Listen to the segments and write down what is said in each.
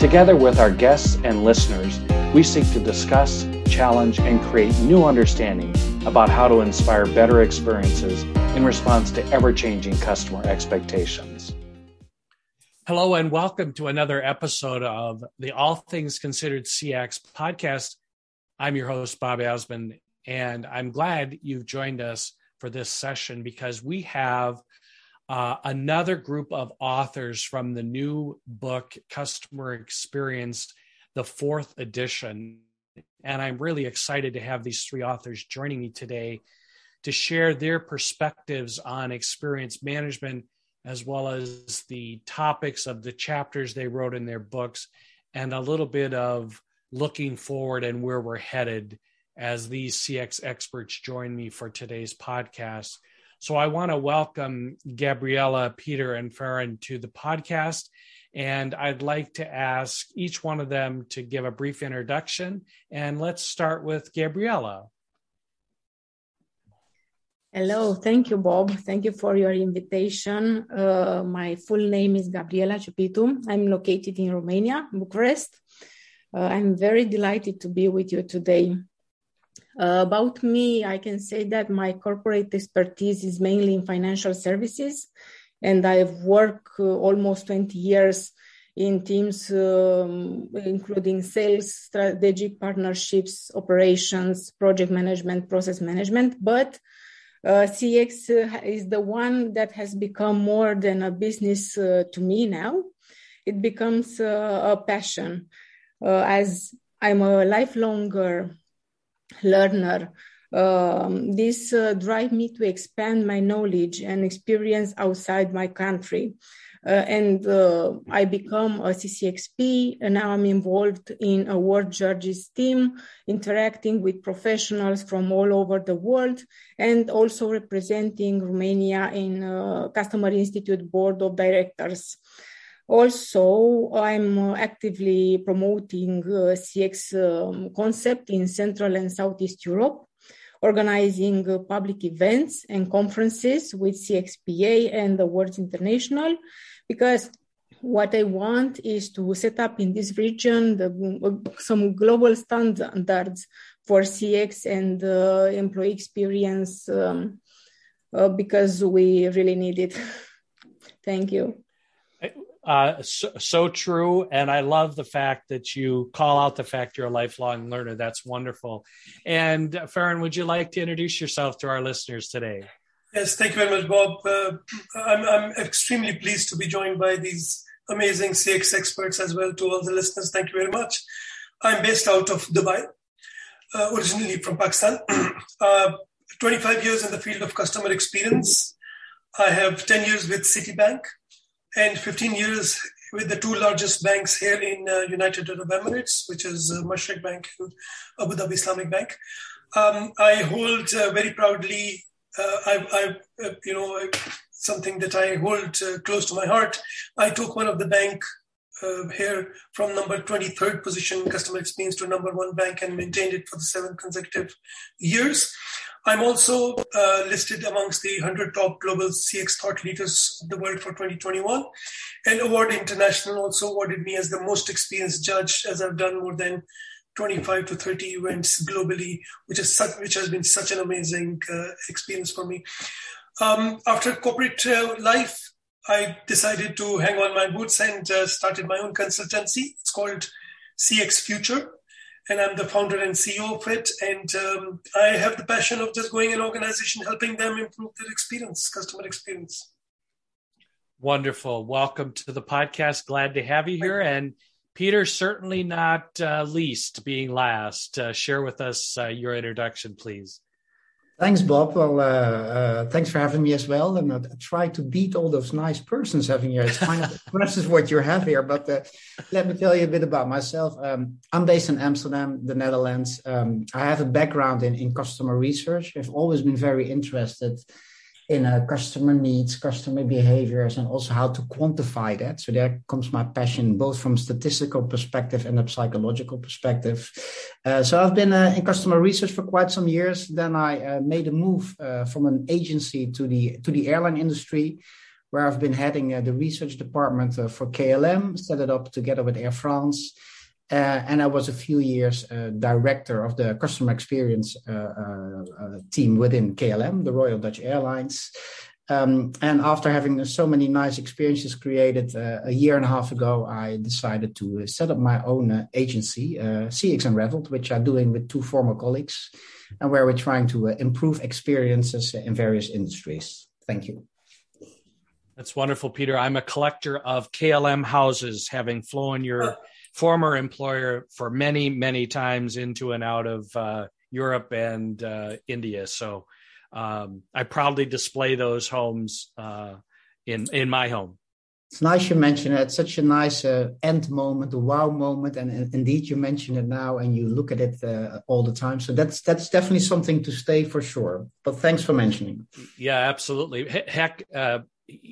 Together with our guests and listeners, we seek to discuss, challenge, and create new understanding about how to inspire better experiences in response to ever changing customer expectations. Hello, and welcome to another episode of the All Things Considered CX podcast. I'm your host, Bob Azman, and I'm glad you've joined us for this session because we have uh, another group of authors from the new book, Customer Experience, the fourth edition. And I'm really excited to have these three authors joining me today to share their perspectives on experience management, as well as the topics of the chapters they wrote in their books, and a little bit of looking forward and where we're headed as these CX experts join me for today's podcast. So I want to welcome Gabriela, Peter, and Farhan to the podcast. And I'd like to ask each one of them to give a brief introduction. And let's start with Gabriela. Hello, thank you, Bob. Thank you for your invitation. Uh, my full name is Gabriela Ciupitu. I'm located in Romania, Bucharest. Uh, I'm very delighted to be with you today. Uh, about me, I can say that my corporate expertise is mainly in financial services, and I've worked uh, almost 20 years in teams um, including sales, strategic partnerships, operations, project management, process management. But uh, CX uh, is the one that has become more than a business uh, to me now. It becomes uh, a passion as I'm a lifelong learner. Um, this uh, drive me to expand my knowledge and experience outside my country. Uh, and uh, I become a CCXP, and now I'm involved in a World Judges team, interacting with professionals from all over the world, and also representing Romania in uh, Customer Institute Board of Directors. Also, I'm uh, actively promoting uh, CX um, concept in Central and Southeast Europe, organizing uh, public events and conferences with CXPA and the Awards International, because what I want is to set up in this region the, some global standards for CX and uh, employee experience um, uh, because we really need it. Thank you. Uh, so, so, true. And I love the fact that you call out the fact you're a lifelong learner. That's wonderful. And Farhan, would you like to introduce yourself to our listeners today? Yes, thank you very much, Bob. Uh, I'm, I'm extremely pleased to be joined by these amazing CX experts as well. To all the listeners, thank you very much. I'm based out of Dubai, uh, originally from Pakistan. Uh, 25 years in the field of customer experience. I have 10 years with Citibank, and 15 years with the two largest banks here in uh, United Arab Emirates, which is uh, Mashreq Bank and Abu Dhabi Islamic Bank. Um, I hold uh, very proudly, uh, I, I uh, you know, something that I hold uh, close to my heart. I took one of the bank uh, here from number 23rd position customer experience to number one bank and maintained it for the seven consecutive years. I'm also uh, listed amongst the 100 top global CX thought leaders of the world for 2021. And Awards International also awarded me as the most experienced judge, as I've done more than 25 to 30 events globally, which is such, which has been such an amazing uh, experience for me. Um, after corporate uh, life, I decided to hang on my boots and uh, started my own consultancy. It's called CX Future and I'm the founder and CEO of it. And um, I have the passion of just going an organization, helping them improve their experience, customer experience. Wonderful. Welcome to the podcast. Glad to have you here. And Peter, certainly not uh, least being last, uh, share with us uh, your introduction, please. Thanks, Bob. Well, uh, uh, thanks for having me as well. And I try to beat all those nice persons having here. It's kind of impressive what you have here. But uh, let me tell you a bit about myself. Um, I'm based in Amsterdam, the Netherlands. Um, I have a background in, in customer research. I've always been very interested in uh, customer needs, customer behaviors, and also how to quantify that. So there comes my passion, both from statistical perspective and a psychological perspective. Uh, so I've been uh, in customer research for quite some years. Then I uh, made a move uh, from an agency to the to the airline industry, where I've been heading uh, the research department for KLM, set it up together with Air France. Uh, and I was a few years uh, director of the customer experience uh, uh, uh team within KLM, the Royal Dutch Airlines. Um, and after having so many nice experiences created uh, a year and a half ago, I decided to set up my own agency, CX Unraveled, which I'm doing with two former colleagues, and where we're trying to improve experiences in various industries. Thank you. That's wonderful, Peter. I'm a collector of KLM houses, having flown your former employer for many, many times into and out of uh, Europe and uh, India. So um, I proudly display those homes uh, in in my home. It's nice you mention it. It's such a nice uh, end moment, a wow moment, and, and, indeed you mention it now, and you look at it uh, all the time. So that's that's definitely something to stay for sure. But thanks for mentioning. Yeah, absolutely. Heck, uh,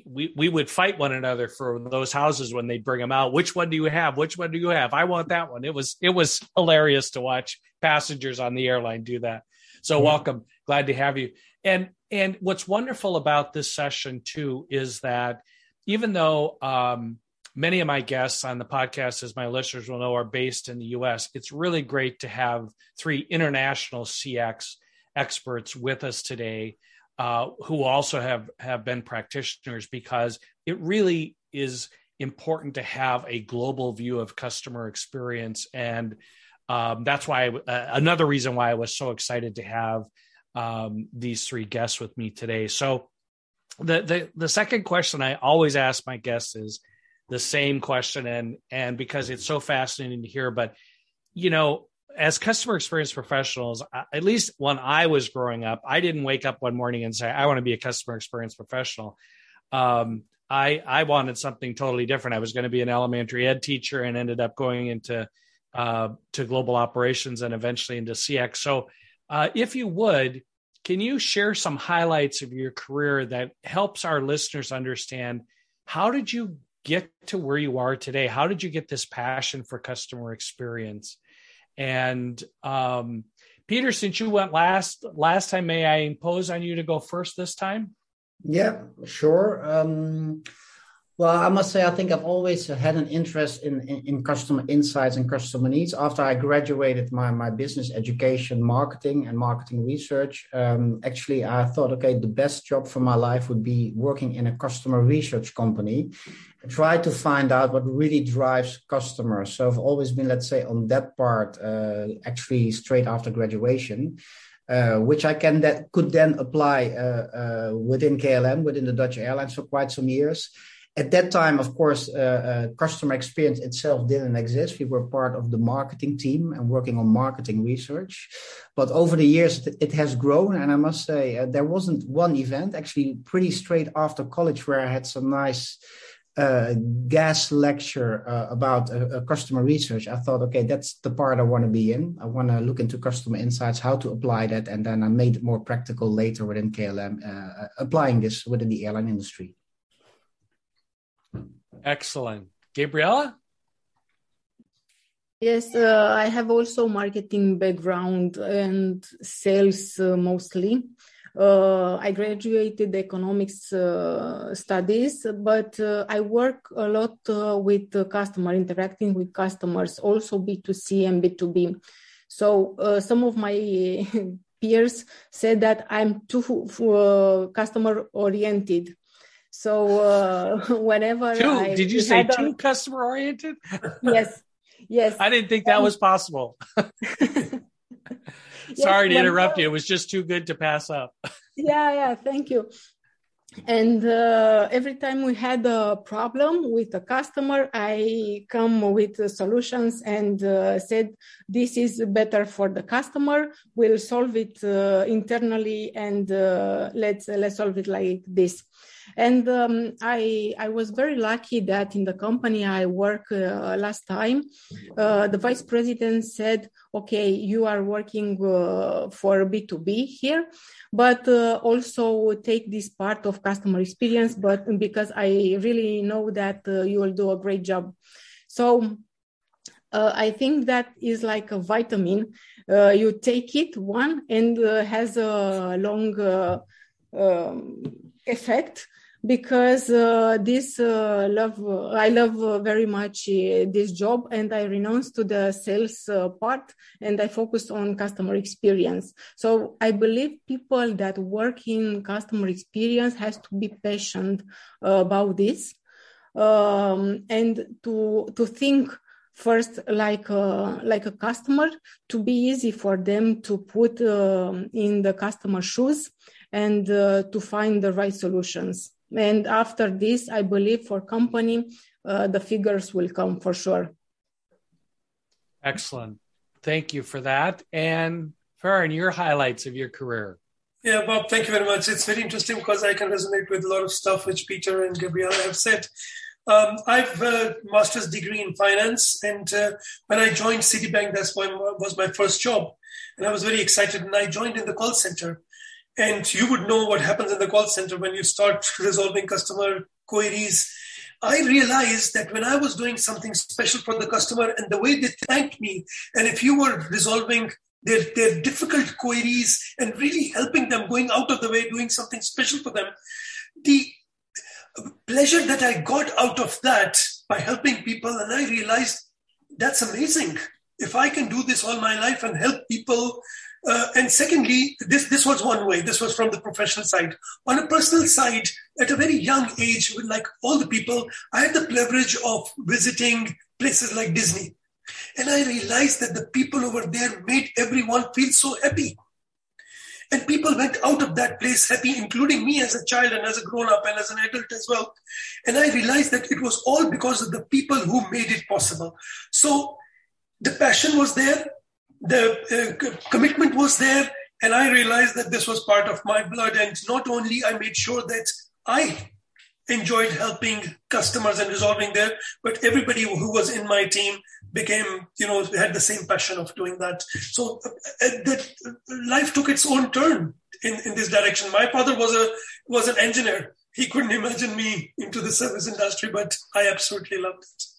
we we would fight one another for those houses when they bring them out. Which one do you have? Which one do you have? I want that one. It was it was hilarious to watch passengers on the airline do that. So mm-hmm. welcome, glad to have you. And and what's wonderful about this session too is that even though um, many of my guests on the podcast, as my listeners will know, are based in the U.S., it's really great to have three international CX experts with us today uh, who also have have been practitioners because it really is important to have a global view of customer experience and um, that's why I, uh, another reason why I was so excited to have um, these three guests with me today. So the, the the second question I always ask my guests is the same question, and and because it's so fascinating to hear. But you know, as customer experience professionals, at least when I was growing up, I didn't wake up one morning and say, I want to be a customer experience professional. Um, I, I wanted something totally different. I was going to be an elementary ed teacher and ended up going into uh, to global operations and eventually into CX. So, uh, if you would, can you share some highlights of your career that helps our listeners understand how did you get to where you are today? How did you get this passion for customer experience? And um, Peter, since you went last last time, may I impose on you to go first this time? Yeah, sure. Um, well, I must say, I think I've always had an interest in, in, in, customer insights and customer needs. After I graduated my, my business education, marketing and marketing research, um, actually, I thought, okay, the best job for my life would be working in a customer research company try to find out what really drives customers. So I've always been, let's say, on that part, uh, actually straight after graduation. Uh, which I can that could then apply uh, uh within KLM, within the Dutch airlines for quite some years. At that time, of course, uh, uh, customer experience itself didn't exist. We were part of the marketing team and working on marketing research. But over the years, it has grown. And I must say, there wasn't one event, actually, pretty straight after college, where I had some nice uh, gas lecture uh, about uh, customer research, I thought, okay, that's the part I want to be in. I want to look into customer insights, how to apply that, and then I made it more practical later within KLM, uh, uh, applying this within the airline industry. Excellent, Gabriela. Yes, uh, I have also marketing background and sales mostly. Uh, I graduated economics uh, studies, but uh, I work a lot uh, with customer, interacting with customers, also B2C and B2B. So uh, some of my peers said that I'm too uh, customer oriented. So whenever too, I did you say too customer oriented? yes, yes. I didn't think that was possible. Sorry to interrupt you. It was just too good to pass up. yeah, yeah. Thank you. and uh, every time we had a problem with a customer i come with solutions and uh, said this is better for the customer we'll solve it uh, internally and uh, let's let's solve it like this and um, I, I was very lucky that in the company I work uh, last time, uh, the vice president said, okay, you are working uh, for B2B here, but uh, also take this part of customer experience, but because I really know that uh, you will do a great job. So uh, I think that is like a vitamin. Uh, you take it one and uh, has a long uh, um, effect because uh, this uh, love i love uh, very much uh, this job and i renounced to the sales uh, part and i focus on customer experience. So i believe people that work in customer experience has to be patient uh, about this um, and to to think first like a, like a customer to be easy for them to put um, in the customer shoes and to find the right solutions and after this, I believe for company, uh, the figures will come for sure. Excellent. Thank you for that. And Farhan, your highlights of your career. Yeah, Bob, thank you very much. It's very interesting because I can resonate with a lot of stuff which Peter and Gabriela have said. Um, I've a master's degree in finance, and uh, when I joined Citibank, that's when was my first job, and I was very excited. And I joined in the call center, and you would know what happens in the call center when you start resolving customer queries. I realized that when I was doing something special for the customer and the way they thanked me, and if you were resolving their, their difficult queries and really helping them, going out of the way, doing something special for them, the pleasure that I got out of that by helping people, and I realized that's amazing. If I can do this all my life and help people uh, and secondly, this, this was one way. This was from the professional side. On a personal side, at a very young age, like all the people, I had the privilege of visiting places like Disney. And I realized that the people over there made everyone feel so happy. And people went out of that place happy, including me as a child and as a grown up and as an adult as well. And I realized that it was all because of the people who made it possible. So the passion was there, the uh, commitment was there and i realized that this was part of my blood. And not only i made sure that i enjoyed helping customers and resolving their but everybody who was in my team became you know had the same passion of doing that. So uh, uh that life took its own turn in, in this direction. My father was a was an engineer. He couldn't imagine me into the service industry but i absolutely loved it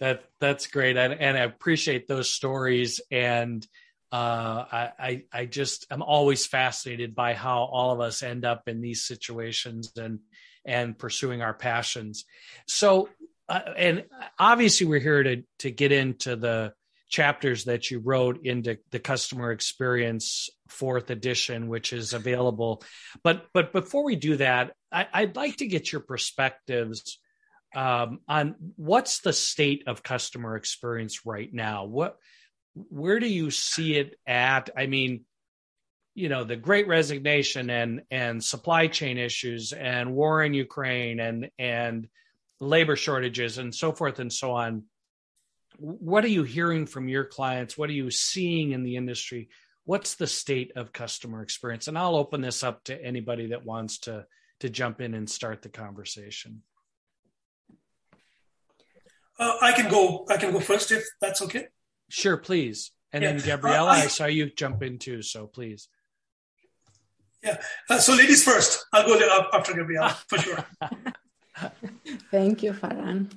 that that's great, and, and I appreciate those stories. And uh, I I just I'm always fascinated by how all of us end up in these situations and and pursuing our passions. So, uh, and obviously, we're here to to get into the chapters that you wrote into the customer experience fourth edition which is available but but before we do that I, i'd like to get your perspectives um, on what's the state of customer experience right now. What, where do you see it at? I mean, you know, the Great Resignation and and supply chain issues and war in Ukraine and and labor shortages and so forth and so on. What are you hearing from your clients? What are you seeing in the industry? What's the state of customer experience? And I'll open this up to anybody that wants to to jump in and start the conversation. Uh, I can go. I can go first if that's okay. Sure, please. And yeah. then Gabriela, uh, I, I, saw you jump in too, so please. Yeah. Uh, so ladies first. I'll go after Gabriela for sure. Thank you, Farhan.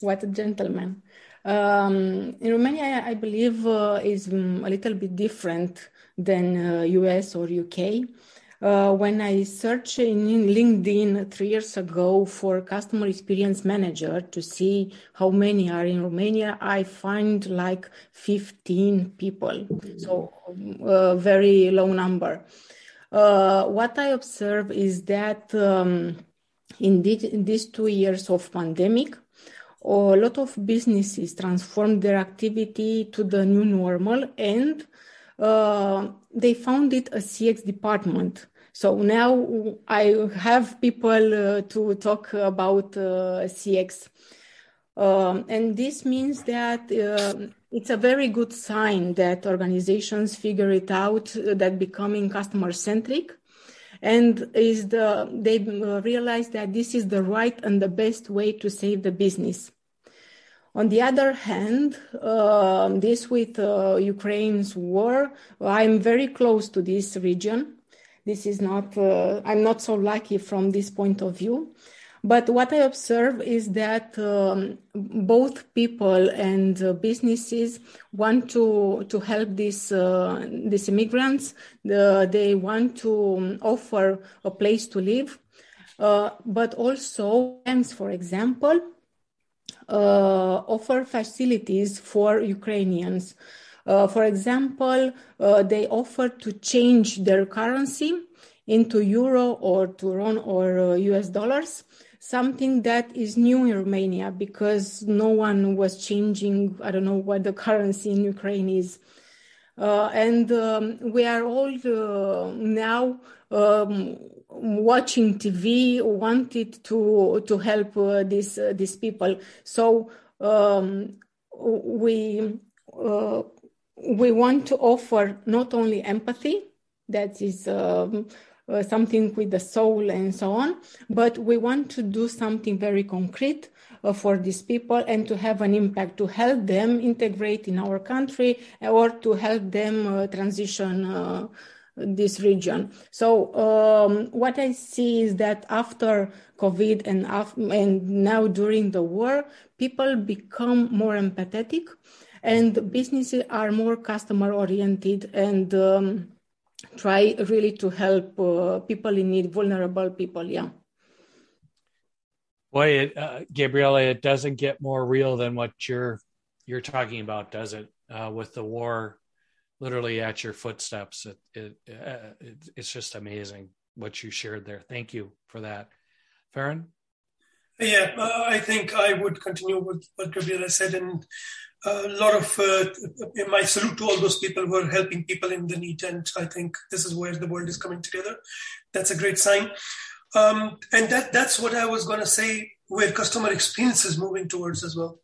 What a gentleman. Um, in Romania, I believe uh, is um, a little bit different than US uh, or UK. Uh, when I searched in LinkedIn three years ago for customer experience manager to see how many are in Romania, I find like 15 people. So a uh, very low number. Uh, what I observe is that um, in, in these two years of pandemic, a lot of businesses transformed their activity to the new normal and uh, they founded a CX department So now I have people uh, to talk about uh, CX. Um, and this means that uh, it's a very good sign that organizations figure it out that becoming customer centric and is the they realize that this is the right and the best way to save the business on the other hand, uh, this with uh, Ukraine's war, I'm very close to this region. This is not, uh, I'm not so lucky from this point of view. But what I observe is that um, both people and uh, businesses want to to help these uh, these immigrants. The, they want to um, offer a place to live, uh, but also for example, uh, offer facilities for Ukrainians. Uh, for example, uh, they offered to change their currency into euro or to RON or US dollars something that is new in Romania because no one was changing. I don't know what the currency in Ukraine is. Uh, and um, we are all uh, now um, watching TV, wanted to to help uh, these uh, these people. So um, we uh, we want to offer not only empathy, that is. Um, uh, something with the soul and so on, but we want to do something very concrete uh, for these people and to have an impact to help them integrate in our country or to help them uh, transition this region. So um, what I see is that after COVID and, and now during the war, people become more empathetic, and businesses are more customer oriented and um, try really to help uh, people in need, vulnerable people. Yeah. Boy, it, uh, Gabriela, it doesn't get more real than what you're you're talking about, does it? Uh, with the war literally at your footsteps. It, it, uh, it, it's just amazing what you shared there. Thank you for that. Farhan? Yeah, uh, I think I would continue with what Gabriela said. And a lot of uh, my salute to all those people who are helping people in the need. And I think this is where the world is coming together. That's a great sign. Um, and that that's what I was going to say where customer experience is moving towards as well.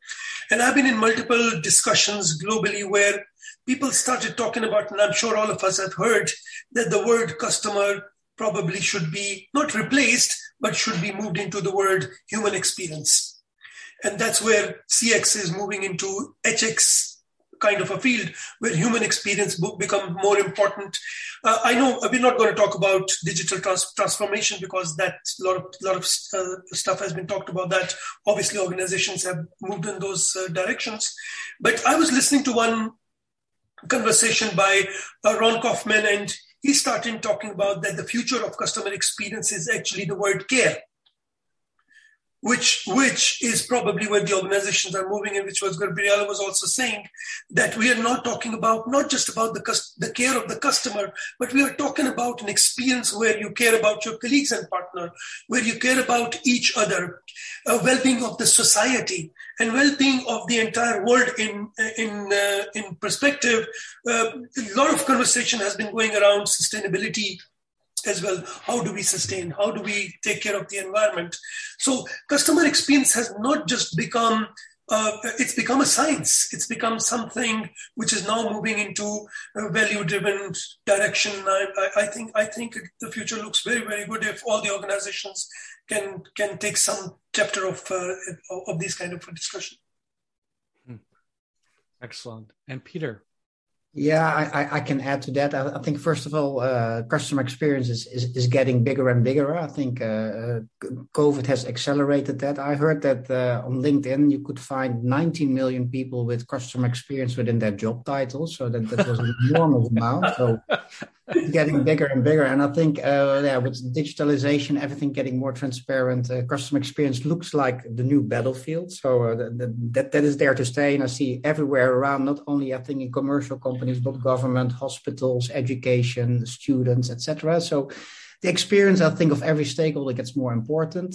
And I've been in multiple discussions globally where people started talking about, and I'm sure all of us have heard, that the word customer probably should be not replaced, but should be moved into the word human experience. And that's where CX is moving into HX kind of a field where human experience become more important. Uh, I know we're not going to talk about digital trans- transformation because that a lot of lot of uh, stuff has been talked about. That obviously organizations have moved in those uh, directions. But I was listening to one conversation by uh, Ron Kaufman, and he started talking about that the future of customer experience is actually the word care which which is probably where the organizations are moving and which was Gabriela was also saying that we are not talking about not just about the the care of the customer but we are talking about an experience where you care about your colleagues and partner where you care about each other uh, well-being of the society and well-being of the entire world in in uh, in perspective. Uh, a lot of conversation has been going around sustainability as well. How do we sustain? How do we take care of the environment? So customer experience has not just become uh, it's become a science. It's become something which is now moving into a value-driven direction. I, I, I, think I think the future looks very very good if all the organizations can can take some chapter of uh, of this kind of discussion. Hmm. Excellent. And Peter, yeah, I, I can add to that. I, I think first of all, uh, customer experience is, is, is, getting bigger and bigger. I think uh, uh COVID has accelerated that. I heard that uh, on LinkedIn you could find 19 million people with customer experience within their job title. So that, that was an enormous amount. So getting bigger and bigger. And I think, uh, yeah, with digitalization, everything getting more transparent, uh, customer experience looks like the new battlefield. So uh, the, the, that that is there to stay, and I see everywhere around. Not only I think in commercial companies, but government, hospitals, education, students, etc. So the experience, I think, of every stakeholder gets more important.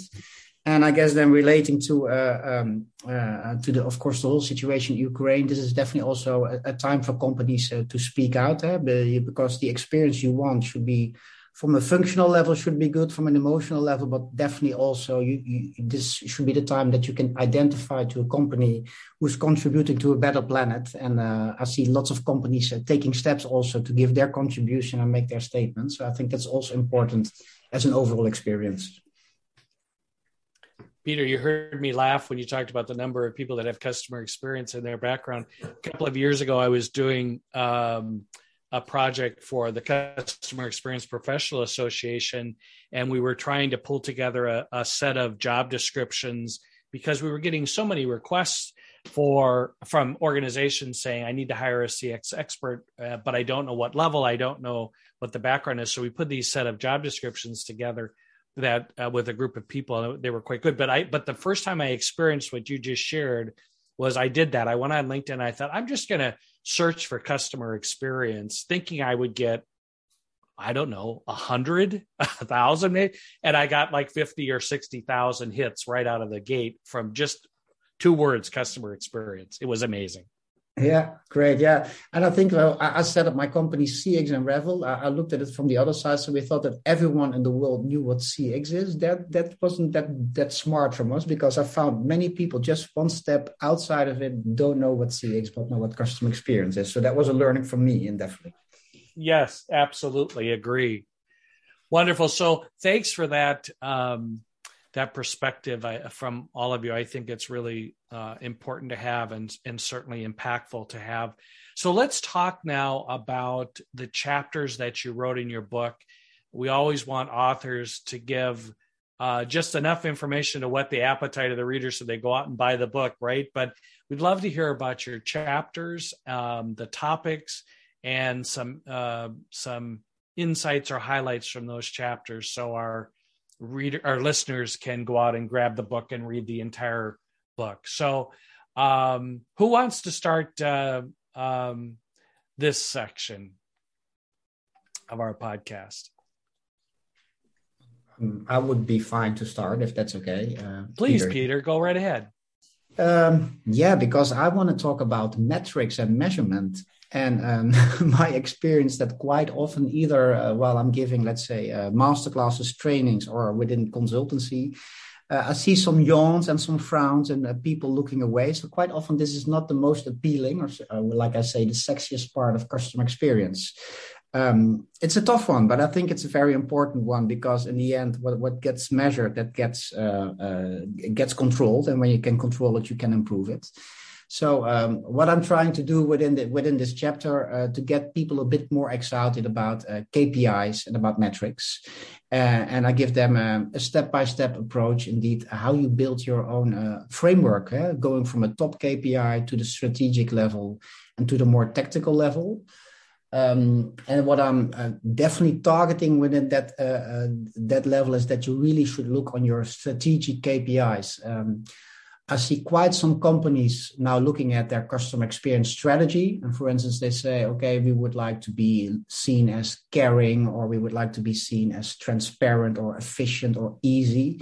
And I guess then relating to uh, um, uh, to the, of course, the whole situation in Ukraine, this is definitely also a, a time for companies uh, to speak out, eh? because the experience you want should be from a functional level should be good from an emotional level but definitely also you, you, this should be the time that you can identify to a company who's contributing to a better planet. And uh, i see lots of companies uh, taking steps also to give their contribution and make their statements. So i think that's also important as an overall experience Peter, you heard me laugh when you talked about the number of people that have customer experience in their background. A couple of years ago, I was doing um, a project for the Customer Experience Professional Association, and we were trying to pull together a, a set of job descriptions because we were getting so many requests for from organizations saying I need to hire a CX expert, uh, but I don't know what level, I don't know what the background is. So we put these set of job descriptions together that uh, with a group of people, they were quite good. But I but the first time I experienced what you just shared was I did that. I went on LinkedIn. I thought I'm just going to search for customer experience, thinking I would get, I don't know, a hundred, a thousand, and I got like fifty or sixty thousand hits right out of the gate from just two words: customer experience. It was amazing. Yeah, great. Yeah, and I think well, I, set up my company CX Unraveled. I, I, looked at it from the other side, so we thought that everyone in the world knew what CX is. That that wasn't that that smart from us because I found many people just one step outside of it don't know what CX, but know what customer experience is. So that was a learning for me, and definitely. Yes, absolutely agree. Wonderful. So thanks for that. Um, that perspective I, from all of you. I think it's really uh, important to have and, and certainly impactful to have. So let's talk now about the chapters that you wrote in your book. We always want authors to give uh, just enough information to whet the appetite of the reader so they go out and buy the book, right? But we'd love to hear about your chapters, um, the topics, and some uh, some insights or highlights from those chapters. So our reader our listeners can go out and grab the book and read the entire book. So, um, who wants to start uh, um, this section of our podcast? Um, I would be fine to start if that's okay. Uh, Please, Peter. Peter, go right ahead. Um, yeah, because I want to talk about metrics and measurement and um, my experience that quite often either uh, while i'm giving let's say uh, master classes trainings or within consultancy uh, i see some yawns and some frowns and uh, people looking away. So quite often this is not the most appealing or uh, like i say the sexiest part of customer experience. Um, it's a tough one but i think it's a very important one because in the end what, what gets measured that gets uh, gets controlled. And when you can control it you can improve it so um, what I'm trying to do within the, within this chapter uh, to get people a bit more excited about uh, KPIs and about metrics, uh, and I give them um, a step by step approach. Indeed, how you build your own uh, framework, going from a top KPI to the strategic level and to the more tactical level. Um, and what I'm uh, definitely targeting within that uh, uh, that level is that you really should look on your strategic KPIs. Um, I see quite some companies now looking at their customer experience strategy. And for instance, they say, okay, we would like to be seen as caring, or we would like to be seen as transparent or efficient or easy.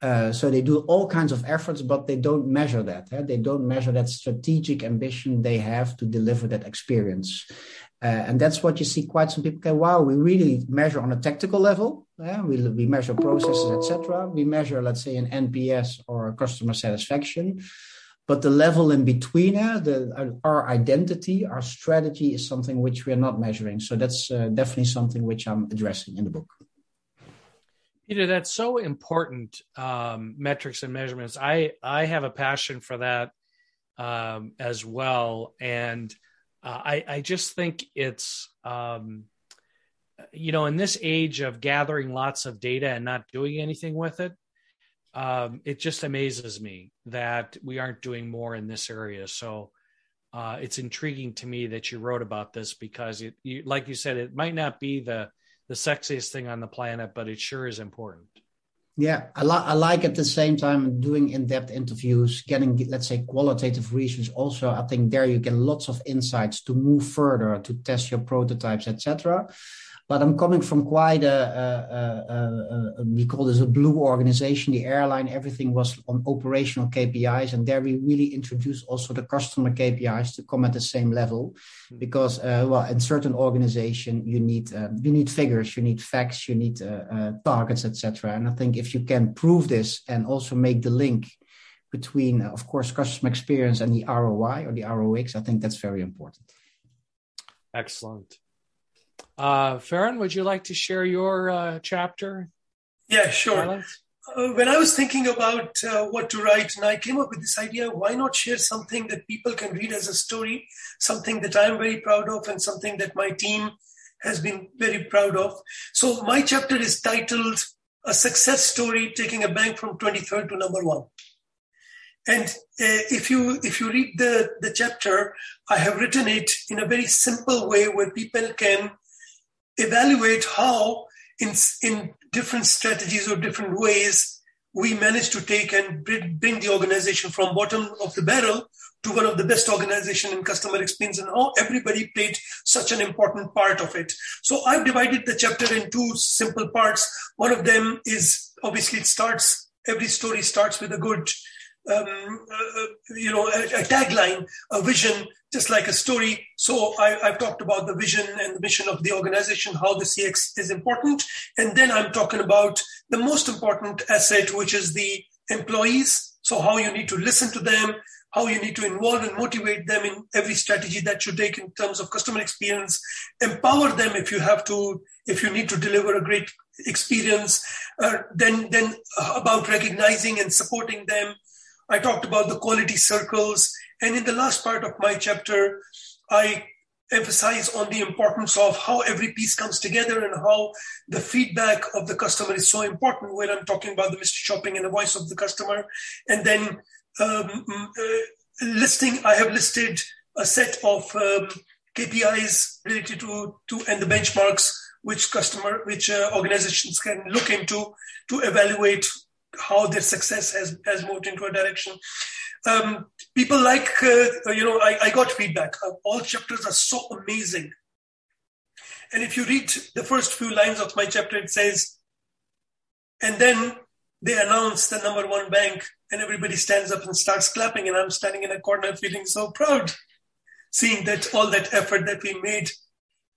Uh, so they do all kinds of efforts, but they don't measure that. Eh? They don't measure that strategic ambition they have to deliver that experience. Uh, and that's what you see quite some people say, wow, we really measure on a tactical level. Yeah, we, we measure processes, etc. We measure, let's say, an NPS or customer satisfaction. But the level in between, uh, the, our identity, our strategy is something which we are not measuring. So that's uh, definitely something which I'm addressing in the book. Peter, that's so important. Um, metrics and measurements. I I have a passion for that um, as well, and uh, I, I just think it's, um, you know, in this age of gathering lots of data and not doing anything with it, um, it just amazes me that we aren't doing more in this area. So uh, it's intriguing to me that you wrote about this because, it, you, like you said, it might not be the the sexiest thing on the planet, but it sure is important. Yeah, I, li- I like at the same time doing in-depth interviews, getting let's say qualitative research. Also, I think there you get lots of insights to move further, to test your prototypes, etc. But I'm coming from quite a, a, a, a, we call this a blue organization. The airline, everything was on operational KPIs, and there we really introduced also the customer KPIs to come at the same level, hmm. because uh, well, in certain organization you need uh, you need figures, you need facts, you need uh, uh targets, etc. And I think if you can prove this and also make the link between, uh, of course, customer experience and the ROI or the ROX, I think that's very important. Excellent. Uh, Farhan, would you like to share your uh, chapter? Yeah, sure. Uh, when I was thinking about uh, what to write, and I came up with this idea why not share something that people can read as a story, something that I'm very proud of, and something that my team has been very proud of. So, my chapter is titled A Success Story Taking a Bank from 23rd to Number One. And uh, if you if you read the, the chapter, I have written it in a very simple way where people can evaluate how in, in different strategies or different ways we managed to take and bring the organization from bottom of the barrel to one of the best organization in customer experience and how everybody played such an important part of it. So I've divided the chapter in two simple parts. One of them is obviously it starts, every story starts with a good um, uh, you know, a, a, tagline, a vision, just like a story. So I, have talked about the vision and the mission of the organization, how the CX is important. And then I'm talking about the most important asset, which is the employees. So how you need to listen to them, how you need to involve and motivate them in every strategy that you take in terms of customer experience, empower them if you have to, if you need to deliver a great experience, uh, then, then about recognizing and supporting them, I talked about the quality circles. And in the last part of my chapter, I emphasize on the importance of how every piece comes together and how the feedback of the customer is so important when I'm talking about the mystery shopping and the voice of the customer. And then um, uh, listing, I have listed a set of um, KPIs related to, to and the benchmarks which customer, which uh, organizations can look into to evaluate how their success has, has moved into a direction. Um, people like, uh, you know, I, I got feedback. Uh, all chapters are so amazing. And if you read the first few lines of my chapter, it says, and then they announce the number one bank, and everybody stands up and starts clapping, and I'm standing in a corner feeling so proud, seeing that all that effort that we made,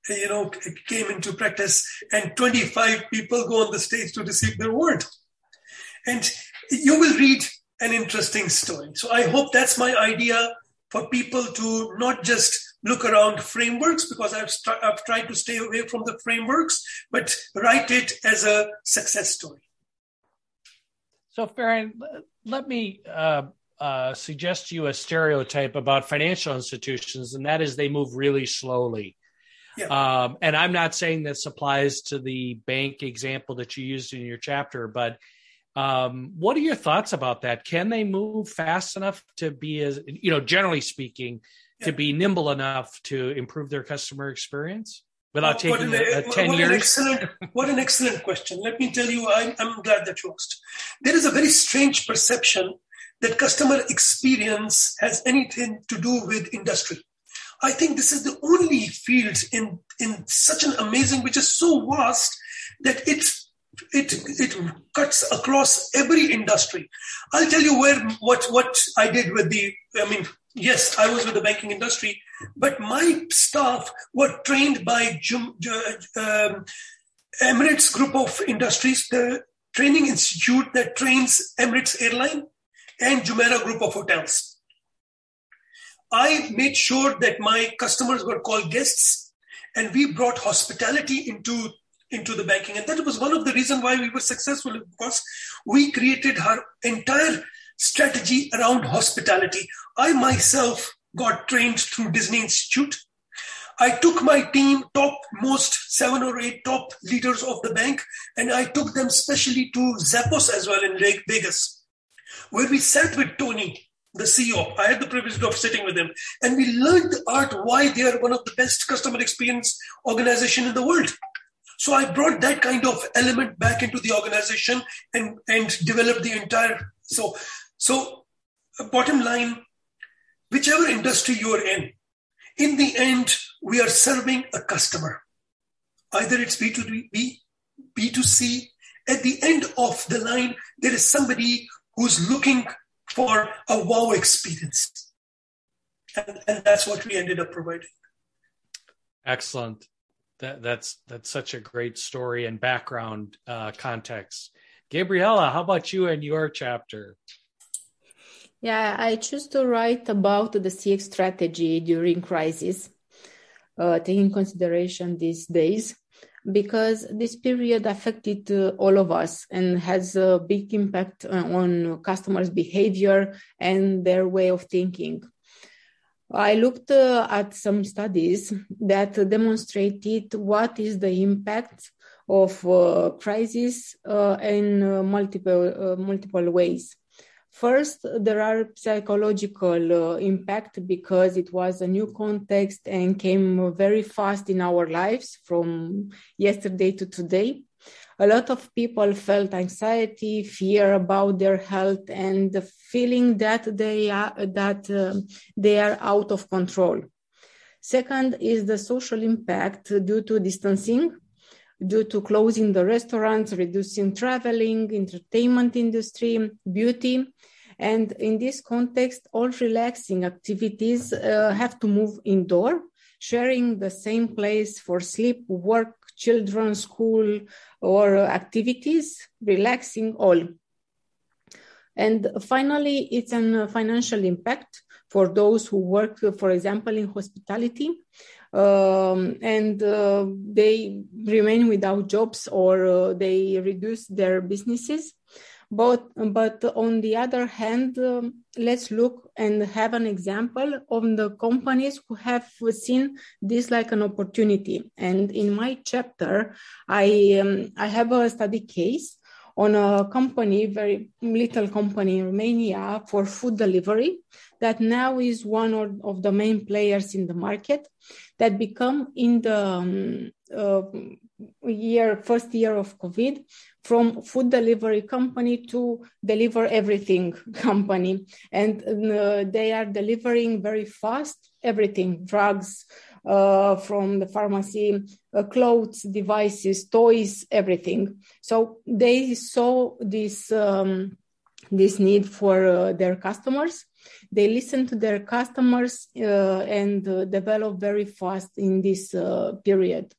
you know, came into practice, and 25 people go on the stage to receive their award. And you will read an interesting story. So I hope that's my idea for people to not just look around frameworks because I've, st- I've tried to stay away from the frameworks, but write it as a success story. So, Farhan, let me uh, uh, suggest to you a stereotype about financial institutions, and that is they move really slowly. Yeah. Um, and I'm not saying this applies to the bank example that you used in your chapter, but um, what are your thoughts about that? Can they move fast enough to be as you know, generally speaking, yeah. to be nimble enough to improve their customer experience without well, taking an, a, a ten what years? An excellent, what an excellent question. Let me tell you, I'm, I'm glad that you asked. There is a very strange perception that customer experience has anything to do with industry. I think this is the only field in, in such an amazing, which is so vast that it's it it cuts across every industry. I'll tell you where what what I did with the. I mean, yes, I was with the banking industry, but my staff were trained by um, Emirates Group of Industries, the training institute that trains Emirates Airline and Jumeirah Group of Hotels. I made sure that my customers were called guests, and we brought hospitality into into the banking. And that was one of the reasons why we were successful because we created our entire strategy around hospitality. I myself got trained through Disney Institute. I took my team, top most seven or eight top leaders of the bank, and I took them specially to Zappos as well in Vegas, where we sat with Tony, the CEO. I had the privilege of sitting with him, and we learned the art why they are one of the best customer experience organization in the world. So I brought that kind of element back into the organization and, and developed the entire. So, so uh, bottom line, whichever industry you're in, in the end, we are serving a customer. either it's B2B, B2C. At the end of the line, there is somebody who's looking for a wow experience. And, and that's what we ended up providing. Excellent. That, that's that's such a great story and background uh, context. Gabriela, how about you and your chapter? Yeah, I choose to write about the CX strategy during crisis, uh, taking consideration these days, because this period affected uh, all of us and has a big impact on customers' behavior and their way of thinking. I looked uh, at some studies that demonstrated what is the impact of uh, crisis uh, in uh, multiple uh, multiple ways. First, there are psychological uh, impact because it was a new context and came very fast in our lives from yesterday to today a lot of people felt anxiety, fear about their health, and the feeling that they are that uh, they are out of control. Second is the social impact due to distancing, due to closing the restaurants, reducing traveling, entertainment industry, beauty. And in this context, all relaxing activities uh, have to move indoor, sharing the same place for sleep, work, children, school, or activities, relaxing all. And finally, it's a financial impact for those who work, for example, in hospitality, um, and uh, they remain without jobs or uh, they reduce their businesses. But, but on the other hand, um, let's look and have an example of the companies who have seen this like an opportunity. And in my chapter, I, um, I have a study case on a company, very little company in Romania for food delivery that now is one of the main players in the market that become in the um, uh, year first year of covid from food delivery company to deliver everything company. And uh, they are delivering very fast everything drugs uh, from the pharmacy uh, clothes devices toys everything so they saw this um, this need for uh, their customers they listen to their customers uh, and uh, develop very fast in this period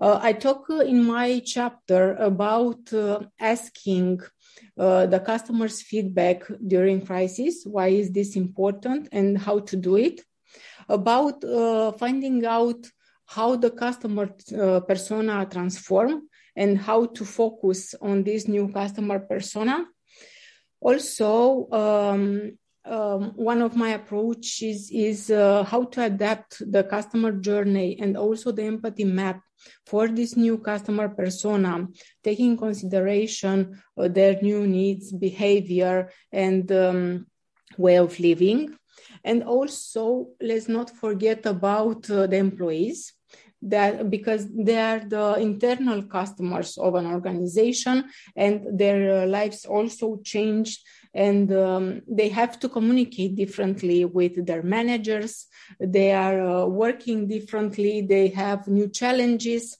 I talk in my chapter about asking uh, the customer's feedback during crisis. Why is this important and how to do it? About uh, finding out how the customer uh, persona transform and how to focus on this new customer persona. Also, um, um, one of my approaches is uh, how to adapt the customer journey and also the empathy map for this new customer persona, taking consideration uh, their new needs, behavior, and um, way of living. And also, let's not forget about uh, the employees that because they are the internal customers of an organization and their uh, lives also changed. And um, they have to communicate differently with their managers. They are uh, working differently. They have new challenges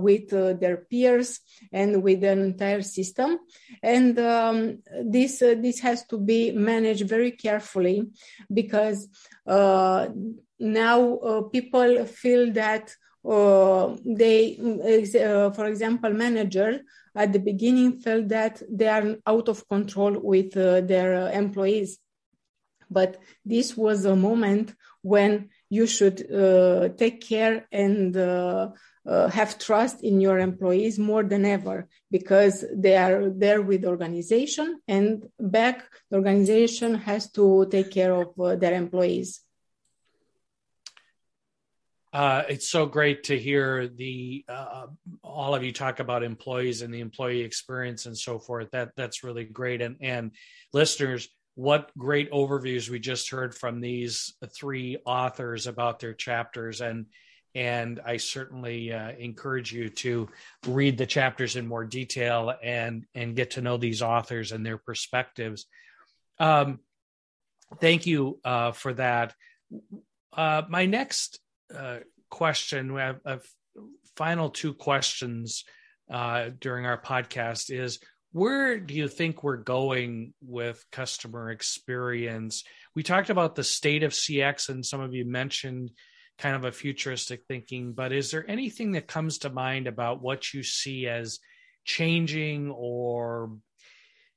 with uh, their peers and with the entire system and um, this uh, this has to be managed very carefully because uh, now uh, people feel that they for example manager at the beginning felt that they are out of control with uh, their uh, employees. But this was a moment when you should uh, take care and uh, have trust in your employees more than ever because they are there with the organization and back the organization has to take care of uh, their employees uh, it's so great to hear the uh, all of you talk about employees and the employee experience and so forth. That that's really great. And and listeners, what great overviews we just heard from these three authors about their chapters and and I certainly uh, encourage you to read the chapters in more detail and and get to know these authors and their perspectives. Um, thank you uh, for that. Uh, my next uh, question. We have, have final two questions uh, during our podcast is where do you think we're going with customer experience? We talked about the state of CX, and some of you mentioned kind of a futuristic thinking, but is there anything that comes to mind about what you see as changing or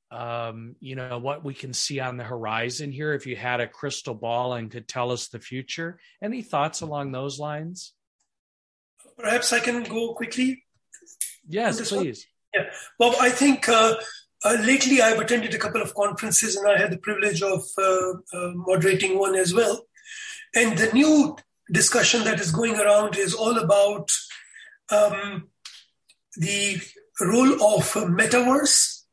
um, you know what we can see on the horizon here? If you had a crystal ball and could tell us the future any thoughts along those lines? Perhaps i can go quickly yes please one? yeah. Bob i think uh, uh, lately i've attended a couple of conferences and i had the privilege of uh, uh moderating one as well. And the new discussion that is going around is all about um, the role of metaverse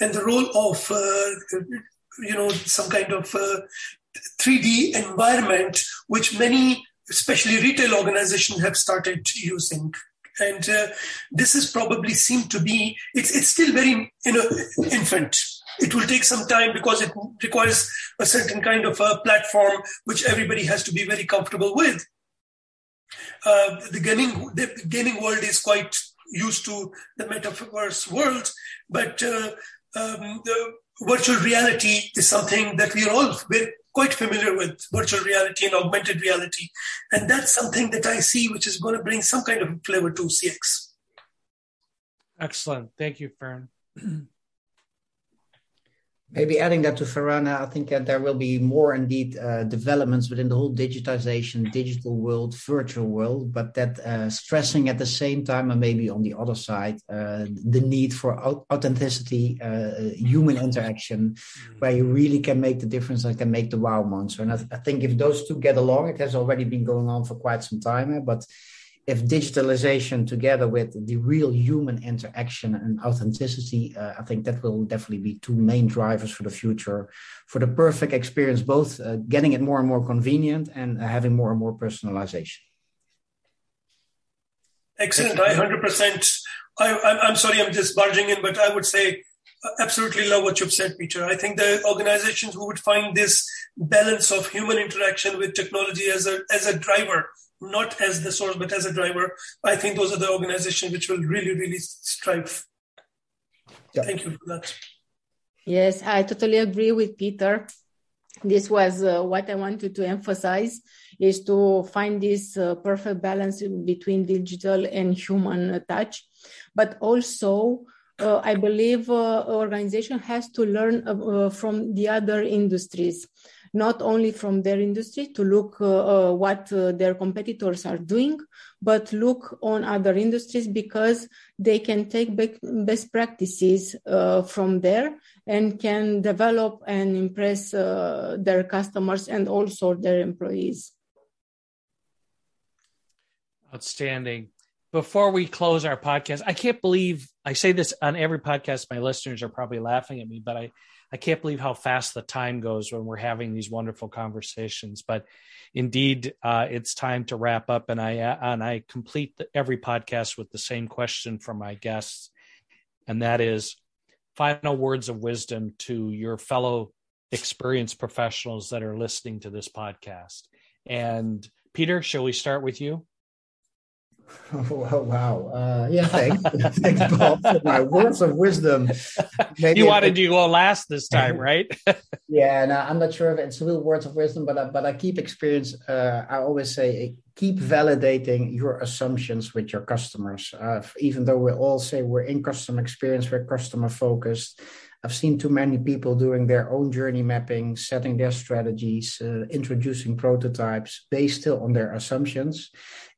and the role of uh, you know some kind of 3D uh, environment, which many, especially retail organizations, have started using. And uh, this is probably seemed to be it's it's still very you know infant. It will take some time because it requires a certain kind of a platform which everybody has to be very comfortable with. Uh, the gaming the gaming world is quite used to the metaverse world, but uh, um, virtual reality is something that we are all very, quite familiar with virtual reality and augmented reality. And that's something that I see which is going to bring some kind of flavor to CX. Excellent. Thank you, Farhan. Maybe adding that to Farana, I think that there will be more indeed uh, developments within the whole digitization, digital world, virtual world, but that uh, stressing at the same time, and maybe on the other side, uh, the need for authenticity, uh, human interaction, mm-hmm. where you really can make the difference and can make the wow monster. And I, th- I, think if those two get along, it has already been going on for quite some time, eh, but if digitalization together with the real human interaction and authenticity, uh, I think that will definitely be two main drivers for the future for the perfect experience, both uh, getting it more and more convenient and uh, having more and more personalization. Excellent. I 100%. I, I'm sorry, I'm just barging in, but I would say uh, absolutely love what you've said, Peter. I think the organizations who would find this balance of human interaction with technology as a, as a driver not as the source, but as a driver, I think those are the organizations which will really, really strive. Yeah. Thank you for that. Yes, I totally agree with Peter. This was uh, what I wanted to emphasize is to find this uh, perfect balance between digital and human touch, but also uh, I believe uh, organization has to learn uh, from the other industries not only from their industry to look uh, uh, what uh, their competitors are doing, but look on other industries because they can take best practices uh, from there and can develop and impress their customers and also their employees. Outstanding. Before we close our podcast, I can't believe I say this on every podcast. My listeners are probably laughing at me, but I I can't believe how fast the time goes when we're having these wonderful conversations. But indeed, uh, it's time to wrap up, and I and I complete the, every podcast with the same question from my guests, and that is final words of wisdom to your fellow experienced professionals that are listening to this podcast. And Peter, shall we start with you? Oh, wow. Uh, yeah, thanks. thanks, Bob, for my words of wisdom. Maybe you wanted to go last this time, right? yeah, and I'm not sure if it's real words of wisdom, but I, but I keep experience. Uh, I always say keep validating your assumptions with your customers. Uh, even though we all say we're in customer experience, we're customer focused. I've seen too many people doing their own journey mapping, setting their strategies, uh, introducing prototypes based still on their assumptions.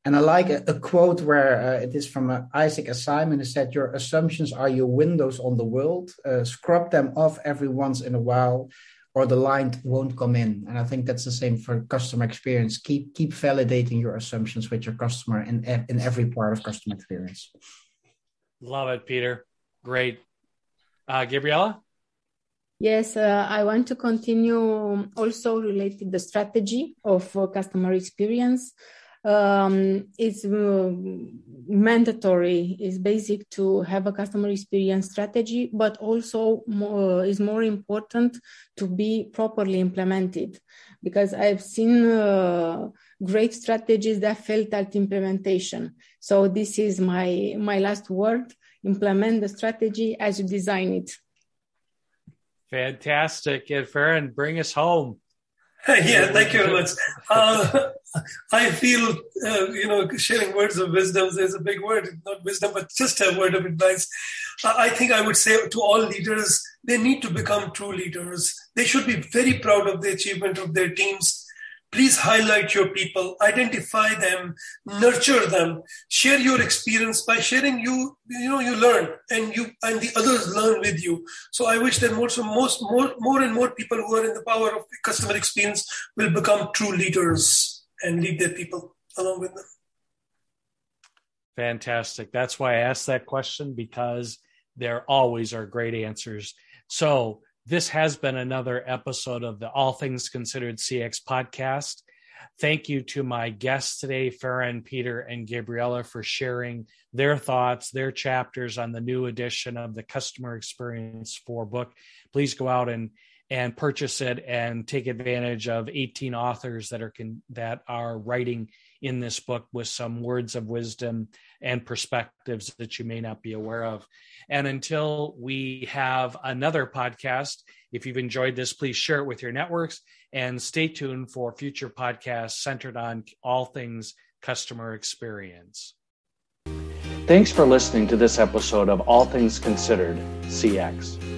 And I like a, a quote where uh, it is from uh, Isaac Asimov. It said, Your assumptions are your windows on the world. Uh, scrub them off every once in a while, or the light won't come in. And I think that's the same for customer experience. Keep keep validating your assumptions with your customer in, in every part of customer experience. Love it, Peter. Great. Uh, Gabriela? Yes, uh, I want to continue also related the strategy of uh, customer experience um, it's uh, mandatory, it's basic to have a customer experience strategy, but also more, is more important to be properly implemented. Because I've seen uh, great strategies that failed at implementation. So this is my my last word. Implement the strategy as you design it. Fantastic. And Farhan, bring us home. yeah, thank you very much. Uh, I feel, uh, you know, sharing words of wisdom is a big word, not wisdom, but just a word of advice. I think I would say to all leaders, they need to become true leaders. They should be very proud of the achievement of their teams Please highlight your people, identify them, nurture them, share your experience by sharing you, you know, you learn and you and the others learn with you. So I wish that more so most more more and more people who are in the power of customer experience will become true leaders and lead their people along with them. Fantastic. That's why I asked that question because there always are great answers. So this has been another episode of the All Things Considered CX podcast. Thank you to my guests today, Farhan, Peter, and Gabriela, for sharing their thoughts, their chapters on the new edition of the Customer Experience 4 book. Please go out and and purchase it and take advantage of 18 authors that are can, that are writing in this book with some words of wisdom and perspectives that you may not be aware of. And until we have another podcast, if you've enjoyed this, please share it with your networks and stay tuned for future podcasts centered on all things customer experience. Thanks for listening to this episode of All Things Considered CX.